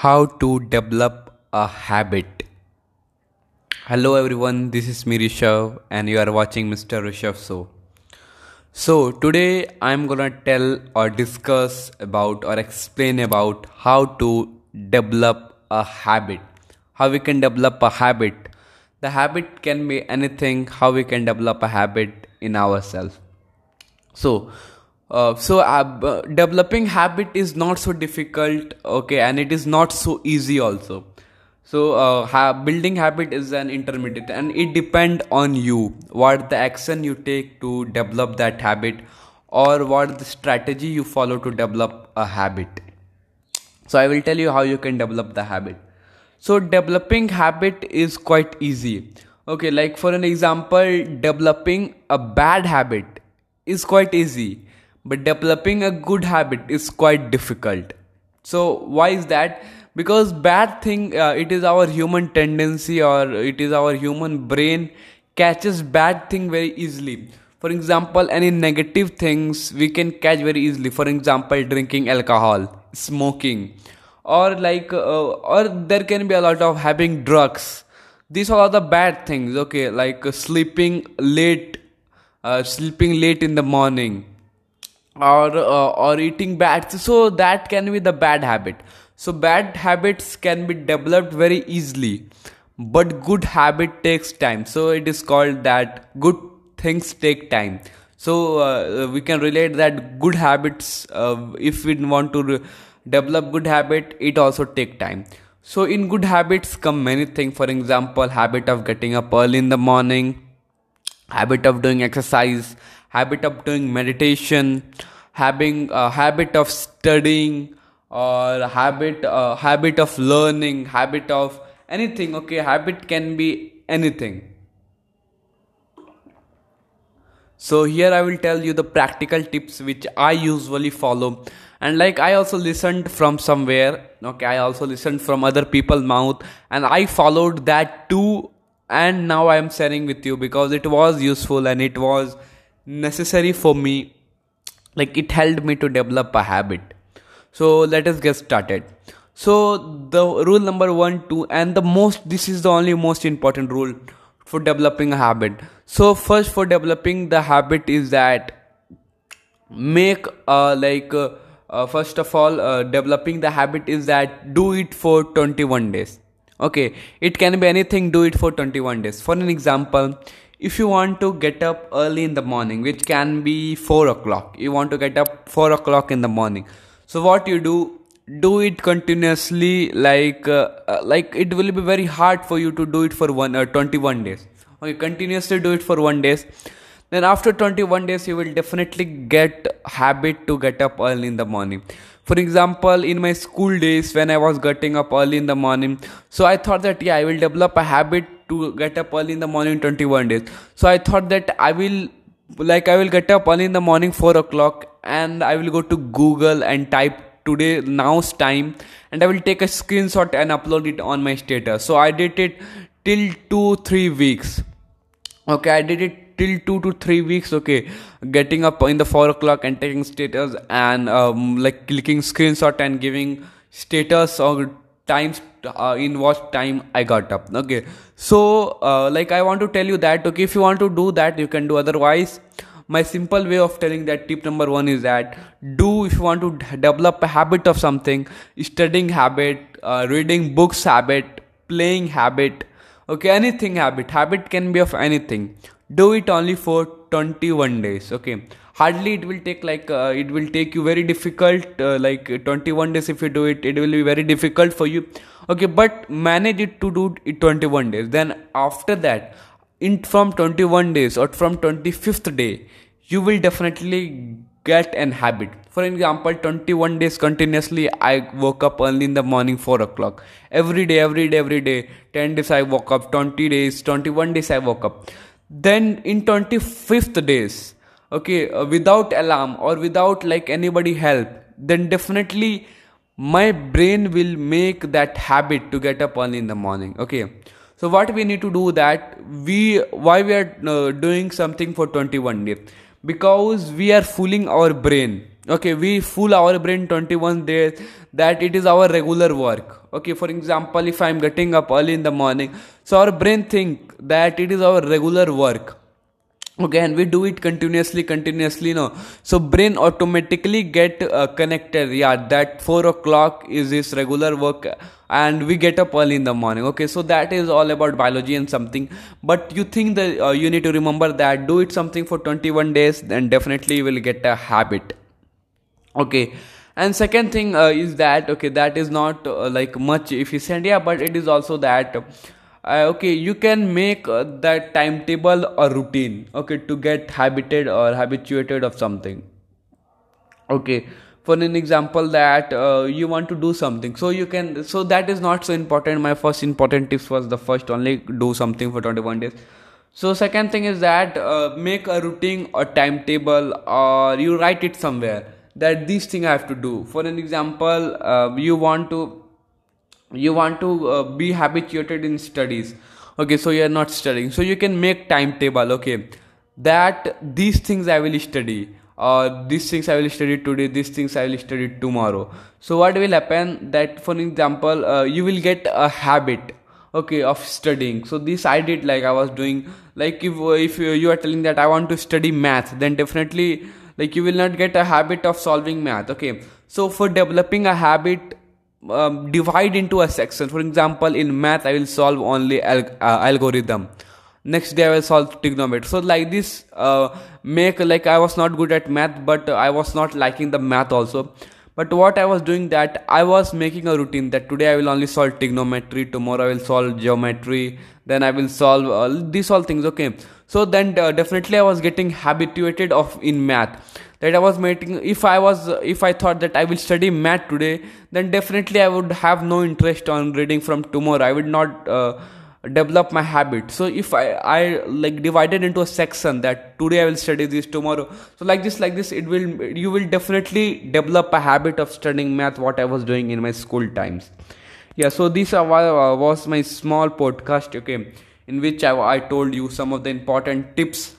How to develop a habit. Hello everyone, this is me Rishav and you are watching Mr. Rishav Show. So today I'm gonna tell or discuss about or explain about how to develop a habit. How we can develop a habit. The habit can be anything, how we can develop a habit in ourselves. So uh, so uh, developing habit is not so difficult okay and it is not so easy also. So uh, ha- building habit is an intermediate and it depend on you. What the action you take to develop that habit or what the strategy you follow to develop a habit. So i will tell you how you can develop the habit. So developing habit is quite easy. Okay like for an example developing a bad habit is quite easy but developing a good habit is quite difficult. So why is that? Because bad thing uh, it is our human tendency or it is our human brain catches bad thing very easily. For example any negative things we can catch very easily. For example drinking alcohol smoking or like uh, or there can be a lot of having drugs. These are all the bad things okay? Like uh, sleeping late uh, sleeping late in the morning or uh, or eating bad so that can be the bad habit. So bad habits can be developed very easily but good habit takes time. So it is called that good things take time. So uh, we can relate that good habits uh, if we want to re- develop good habit it also take time. So in good habits come many things. For example habit of getting up early in the morning habit of doing exercise habit of doing meditation having a habit of studying or habit uh, habit of learning habit of anything okay? Habit can be anything. So here i will tell you the practical tips which i usually follow. And like i also listened from somewhere okay? I also listened from other people's mouth and i followed that too. And now i am sharing with you because it was useful and it was necessary for me like it helped me to develop a habit. So let us get started. So the rule number 1 2 and the most this is the only most important rule for developing a habit. So first for developing the habit is that make uh, like uh, uh, first of all uh, developing the habit is that do it for 21 days. Okay it can be anything do it for 21 days. For an example if you want to get up early in the morning which can be 4 o'clock you want to get up 4 o'clock in the morning. So what you do do it continuously like uh, uh, like it will be very hard for you to do it for one uh, 21 days. Okay continuously do it for one days. Then after 21 days you will definitely get habit to get up early in the morning. For example in my school days when i was getting up early in the morning so i thought that yeah i will develop a habit to get up early in the morning 21 days. So i thought that i will like i will get up early in the morning 4 o'clock and i will go to google and type today now's time and i will take a screenshot and upload it on my status. So i did it till 2 3 weeks. Okay i did it till two to three weeks okay. Getting up in the four o'clock and taking status and um, like clicking screenshot and giving status or times uh, in what time i got up okay so uh, like i want to tell you that okay if you want to do that you can do. Otherwise my simple way of telling that tip number one is that do if you want to develop a habit of something studying habit uh, reading books habit playing habit okay anything habit. Habit can be of anything. Do it only for 21 days okay. Hardly it will take like uh, it will take you very difficult uh, like 21 days if you do it it will be very difficult for you okay but manage it to do it 21 days. Then after that in from 21 days or from 25th day you will definitely get an habit. For example 21 days continuously i woke up early in the morning 4 o'clock. Every day every day every day 10 days i woke up 20 days 21 days i woke up. Then in 25th days okay uh, without alarm or without like anybody help then definitely my brain will make that habit to get up early in the morning. Okay. So what we need to do that we why we are uh, doing something for 21 days because we are fooling our brain. Okay. We fool our brain 21 days that it is our regular work. Okay. For example if i'm getting up early in the morning so our brain think that it is our regular work okay and we do it continuously continuously no so brain automatically get uh, connected. Yeah that 4 o'clock is this regular work and we get up early in the morning. Okay so that is all about biology and something. But you think that uh, you need to remember that do it something for 21 days then definitely you will get a habit. Okay and second thing uh, is that okay that is not uh, like much efficient yeah but it is also that uh, okay you can make uh, that timetable or routine okay to get habited or habituated of something. Okay for an example that uh, you want to do something. So you can so that is not so important. My first important tips was the first only do something for 21 days. So second thing is that uh, make a routine or timetable or you write it somewhere that these thing i have to do. For an example uh, you want to you want to uh, be habituated in studies. Okay so you are not studying. So you can make timetable okay. That these things i will study. Or these things i will study today these things i will study tomorrow. So what will happen? That for example uh, you will get a habit okay of studying. So this i did like i was doing like if if you are telling that i want to study math then definitely like you will not get a habit of solving math okay. So for developing a habit um, divide into a section. For example in math i will solve only uh, algorithm. Next day i will solve trigonometry. So like this uh, make like i was not good at math but i was not liking the math also. But what i was doing that i was making a routine that today i will only solve trigonometry tomorrow i will solve geometry then i will solve uh, these all things okay so then uh, definitely i was getting habituated of in math. That I was making if I was if I thought that I will study math today then definitely I would have no interest on reading from tomorrow. I would not uh, develop my habit. So if I, I like divided into a section that today I will study this tomorrow so like this like this it will you will definitely develop a habit of studying math what I was doing in my school times. Yeah so this uh, was my small podcast okay in which I, I told you some of the important tips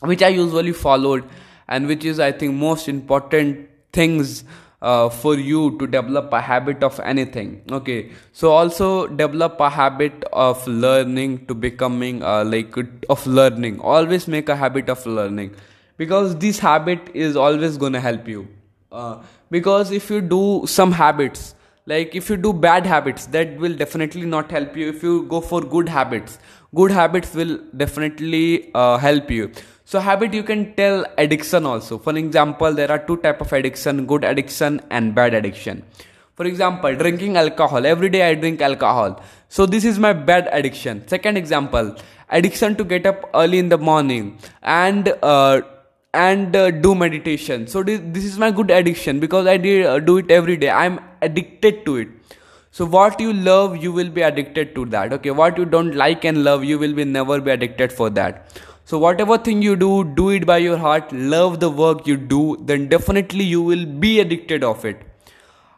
which I usually followed and which is i think most important things uh, for you to develop a habit of anything. Okay. So also develop a habit of learning to becoming uh, like of learning. Always make a habit of learning. Because this habit is always to help you. Uh, because if you do some habits like if you do bad habits that will definitely not help you. If you go for good habits good habits will definitely uh, help you. So habit you can tell addiction also. For example there are two type of addiction good addiction and bad addiction. For example drinking alcohol. Every day i drink alcohol. So this is my bad addiction. Second example addiction to get up early in the morning and uh, and uh, do meditation so this, is my good addiction because i did, uh, do it every day i'm addicted to it so what you love you will be addicted to that okay what you don't like and love you will be never be addicted for that so whatever thing you do, do it by your heart, love the work you do, then definitely you will be addicted of it.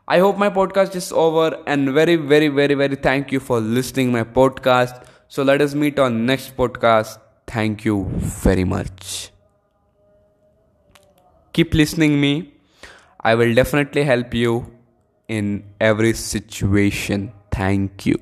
I hope my podcast is over and very, very, very, very thank you for listening my podcast. So let us meet on next podcast. Thank you very much. Keep listening me. I will definitely help you in every situation. Thank you.